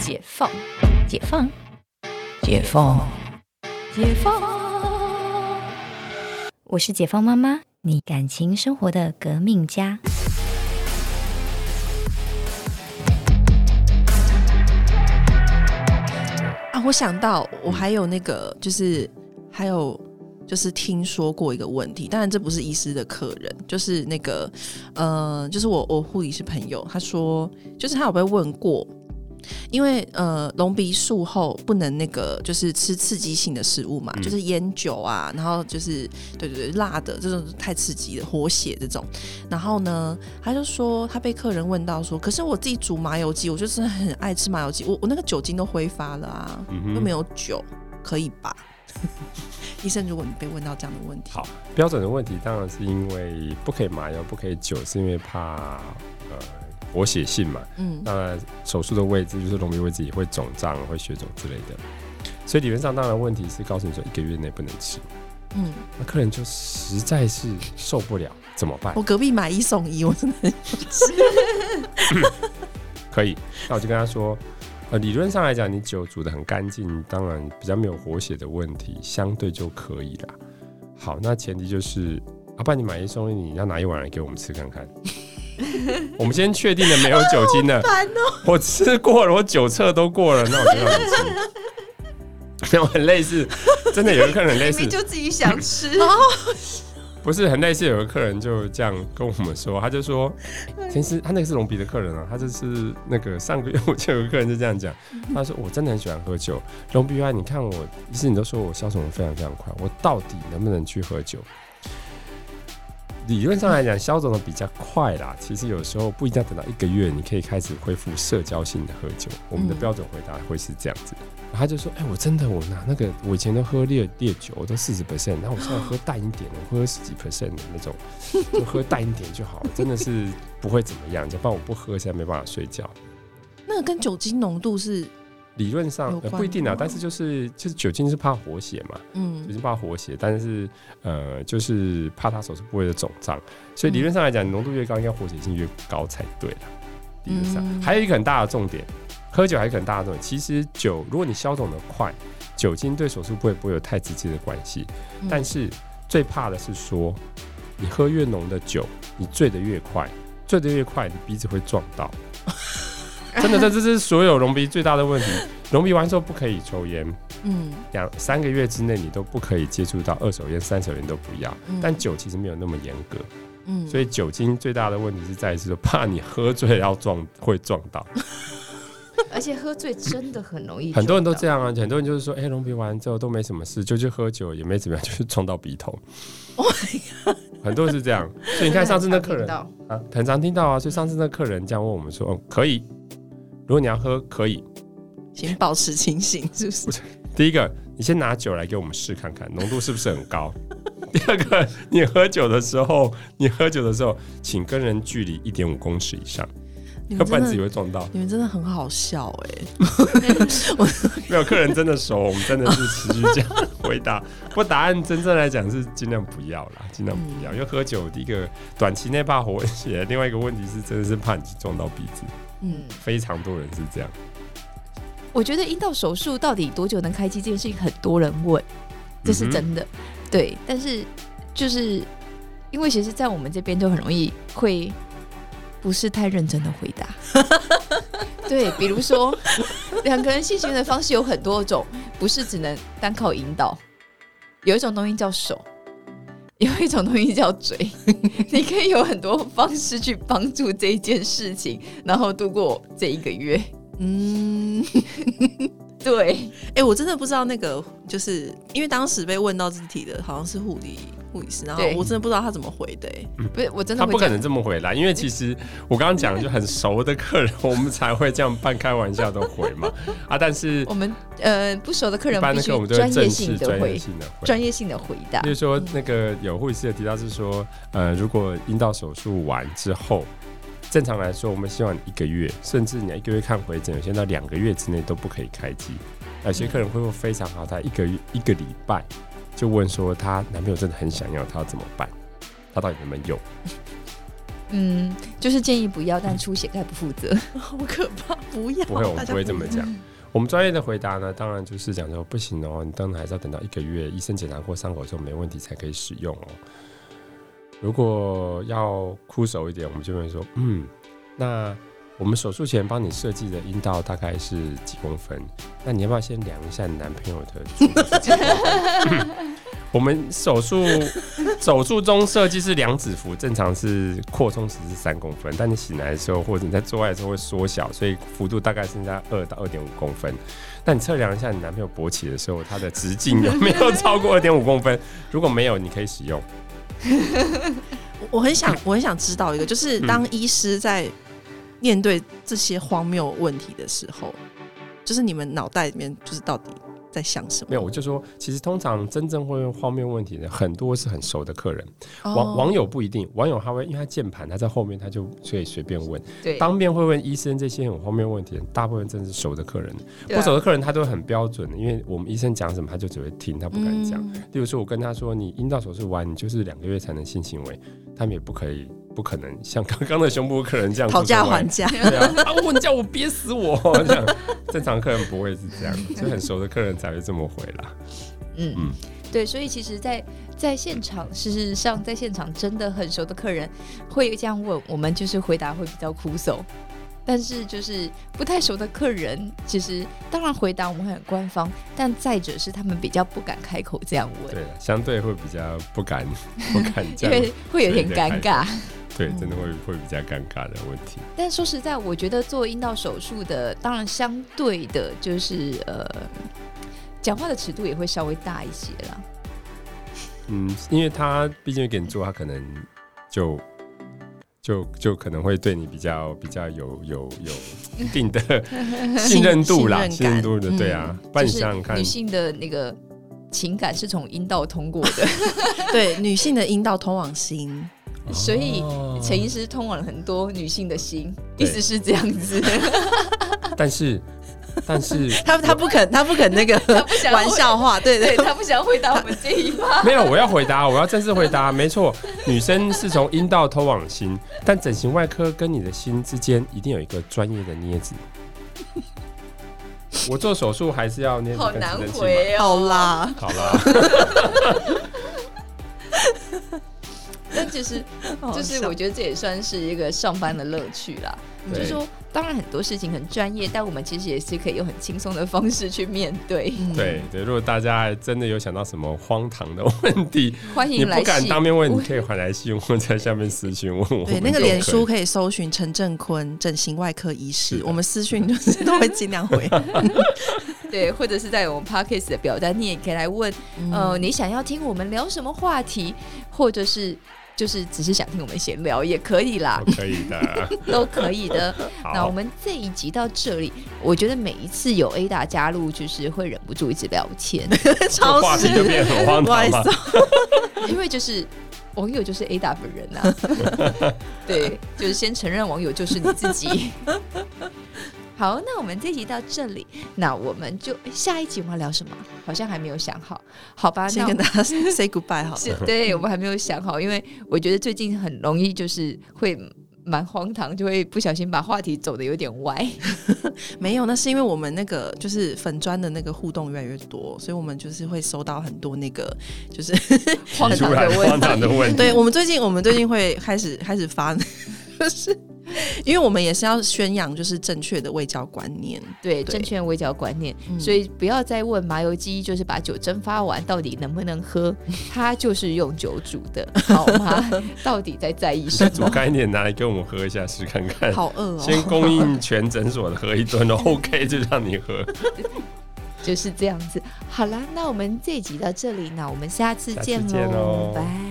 解放，解放，解放，解放。我是解放妈妈，你感情生活的革命家。啊，我想到我还有那个，就是还有就是听说过一个问题，当然这不是医师的客人，就是那个呃，就是我我护理师朋友，他说就是他有被问过。因为呃，隆鼻术后不能那个，就是吃刺激性的食物嘛，就是烟酒啊，然后就是对对对，辣的这种太刺激了，活血这种。然后呢，他就说他被客人问到说，可是我自己煮麻油鸡，我就真的很爱吃麻油鸡，我我那个酒精都挥发了啊，又没有酒，可以吧？医生，如果你被问到这样的问题，好，标准的问题当然是因为不可以麻油，不可以酒，是因为怕呃。活血性嘛，嗯，当然手术的位置就是隆鼻位置也会肿胀、会血肿之类的，所以理论上当然问题是告诉你说一个月内不能吃，嗯，那客人就实在是受不了，怎么办？我隔壁买一送一，我真的吃。可以，那我就跟他说，呃，理论上来讲，你酒煮的很干净，当然比较没有活血的问题，相对就可以了。好，那前提就是，阿爸，你买一送一，你要拿一碗来给我们吃看看。我们先确定了没有酒精的，我吃过了，我酒测都过了，那我就让你吃。没有很类似，真的有个客人很类似，就自己想吃，不是很类似。有个客人就这样跟我们说，他就说，其实他那个是隆鼻的客人啊，他就是那个上个月我就有个客人就这样讲，他说我真的很喜欢喝酒，隆鼻啊，你看我，其实你都说我消肿的非常非常快，我到底能不能去喝酒？理论上来讲，消肿的比较快啦。其实有时候不一定要等到一个月，你可以开始恢复社交性的喝酒。我们的标准回答会是这样子。他就说：“哎，我真的，我拿那个，我以前都喝烈烈酒，我都四十 percent，然后我现在喝淡一点，我喝十几 percent 的那种，就喝淡一点就好了，真的是不会怎么样。就不然我不喝，现在没办法睡觉。那个跟酒精浓度是？”理论上不一定啊，但是就是就是酒精是怕活血嘛，嗯，酒精怕活血，但是呃就是怕它手术部位的肿胀，所以理论上来讲，浓度越高，应该活血性越高才对了。理论上。还有一个很大的重点，喝酒还有一个很大的重点，其实酒如果你消肿的快，酒精对手术部位不会有太直接的关系，但是最怕的是说你喝越浓的酒，你醉得越快，醉得越快，你鼻子会撞到。真的，这这是所有隆鼻最大的问题。隆鼻完之后不可以抽烟，嗯，两三个月之内你都不可以接触到二手烟、三手烟都不要。但酒其实没有那么严格，嗯，所以酒精最大的问题是在于说怕你喝醉要撞会撞到，而且喝醉真的很容易。很多人都这样啊，很多人就是说，哎，隆鼻完之后都没什么事，就去喝酒也没怎么样，就是撞到鼻头。很多人是这样，所以你看上次那客人啊，很常听到啊，所以上次那客人这样问我们说，哦，可以。如果你要喝，可以，请保持清醒，是不是？第一个，你先拿酒来给我们试看看，浓度是不是很高？第二个，你喝酒的时候，你喝酒的时候，请跟人距离一点五公尺以上，要不然自己会撞到。你们真的很好笑哎！没有客人真的熟，我们真的是持续这样回答。不过答案真正来讲是尽量不要啦，尽量不要。因为喝酒，第一个短期内怕活血，另外一个问题是真的是怕你撞到鼻子。嗯，非常多人是这样。我觉得阴道手术到底多久能开机这件事情，很多人问，这是真的。对，但是就是因为其实，在我们这边就很容易会不是太认真的回答。对，比如说 两个人性行的方式有很多种，不是只能单靠引导，有一种东西叫手。有一种东西叫嘴，你可以有很多方式去帮助这一件事情，然后度过这一个月。嗯，对。哎，我真的不知道那个，就是因为当时被问到这题的，好像是护理。护士，然后我真的不知道他怎么回的，不是我真的他不可能这么回来，因为其实我刚刚讲就很熟的客人，我们才会这样半开玩笑的回嘛啊，但是我们呃不熟的客人，一般的客我们都会正式专业性的专业性的回答，就是说那个有护士的提到是说，呃，如果阴道手术完之后，正常来说，我们希望一个月，甚至你一个月看回诊，有些到两个月之内都不可以开机，有些客人恢复非常好，他一个月一个礼拜。就问说，她男朋友真的很想要，她要怎么办？她到底能不能用？嗯，就是建议不要，但出血概不负责，好可怕！不要，不会，我们不会这么讲。我们专业的回答呢，当然就是讲说不行哦，你当然还是要等到一个月，医生检查过伤口之后没问题才可以使用哦。如果要枯手一点，我们就会说，嗯，那我们手术前帮你设计的阴道大概是几公分？那你要不要先量一下你男朋友的？我们手术手术中设计是两指幅，正常是扩充值是三公分，但你醒来的时候或者你在做爱的时候会缩小，所以幅度大概剩下二到二点五公分。但你测量一下你男朋友勃起的时候，它的直径有没有超过二点五公分？如果没有，你可以使用。我很想，我很想知道一个，就是当医师在面对这些荒谬问题的时候，就是你们脑袋里面就是到底。在想什么？没有，我就说，其实通常真正会问荒谬问题的，很多是很熟的客人。网网友不一定，网友他会因为他键盘他在后面，他就可以随便问。对，当面会问医生这些很荒谬问题，大部分真的是熟的客人。不熟的客人他都很标准的，因为我们医生讲什么，他就只会听，他不敢讲。例如说，我跟他说，你阴道手术完，你就是两个月才能性行为，他们也不可以。不可能像刚刚的胸部客人这样讨价还价，对啊，啊，我叫我憋死我 这样，正常客人不会是这样，就很熟的客人才会这么回啦。嗯。嗯，对，所以其实，在在现场，事实上，在现场真的很熟的客人会这样问，我们就是回答会比较苦手。但是就是不太熟的客人，其实当然回答我们会很官方，但再者是他们比较不敢开口这样问，对，相对会比较不敢不敢，因为会有点尴尬。对，真的会会比较尴尬的问题。但说实在，我觉得做阴道手术的，当然相对的，就是呃，讲话的尺度也会稍微大一些啦。嗯，因为他毕竟给你做，他可能就就就可能会对你比较比较有有有一定的 信任度啦，信任度的，对啊。不然你想想看，女性的那个情感是从阴道通过的，对，女性的阴道通往心。所以陈医师通往了很多女性的心，意思是这样子。但是，但是 他他不肯，他不肯那个 玩笑话，对对，他不想回答我们这一趴。没有，我要回答，我要正式回答。没错，女生是从阴道通往心，但整形外科跟你的心之间一定有一个专业的镊子。我做手术还是要捏好难回哦，好啦，好啦。但其实，就是我觉得这也算是一个上班的乐趣啦。就是说，当然很多事情很专业，但我们其实也是可以用很轻松的方式去面对。对对，如果大家真的有想到什么荒唐的问题，欢迎来不敢当面问，你可以来信或在下面私信问我。对，那个脸书可以搜寻陈正坤整形外科医师，我们私讯就是都会尽量回。对，或者是在我们 Parkes 的表单，你也可以来问。呃，你想要听我们聊什么话题，或者是。就是只是想听我们闲聊也可以啦，可以的，都可以的。那我们这一集到这里，我觉得每一次有 Ada 加入，就是会忍不住一直聊天，超话题就变很荒唐嘛。因为就是网友就是 Ada 本人呐，对，就是先承认网友就是你自己。好，那我们这集到这里，那我们就下一集我们要聊什么？好像还没有想好，好吧？先跟大家 say goodbye 好了。对，我们还没有想好，因为我觉得最近很容易就是会蛮荒唐，就会不小心把话题走的有点歪。没有，那是因为我们那个就是粉砖的那个互动越来越多，所以我们就是会收到很多那个就是荒唐的问题。对，我们最近我们最近会开始开始发，就是。因为我们也是要宣扬就是正确的味教观念，对正确的味教观念，所以不要再问麻油鸡，就是把酒蒸发完到底能不能喝，它就是用酒煮的，好吗？到底在在意什么？煮概念拿来给我们喝一下试看看，好饿哦！先供应全诊所的喝一顿，OK 就让你喝，就是这样子。好啦，那我们这集到这里，那我们下次见喽，拜。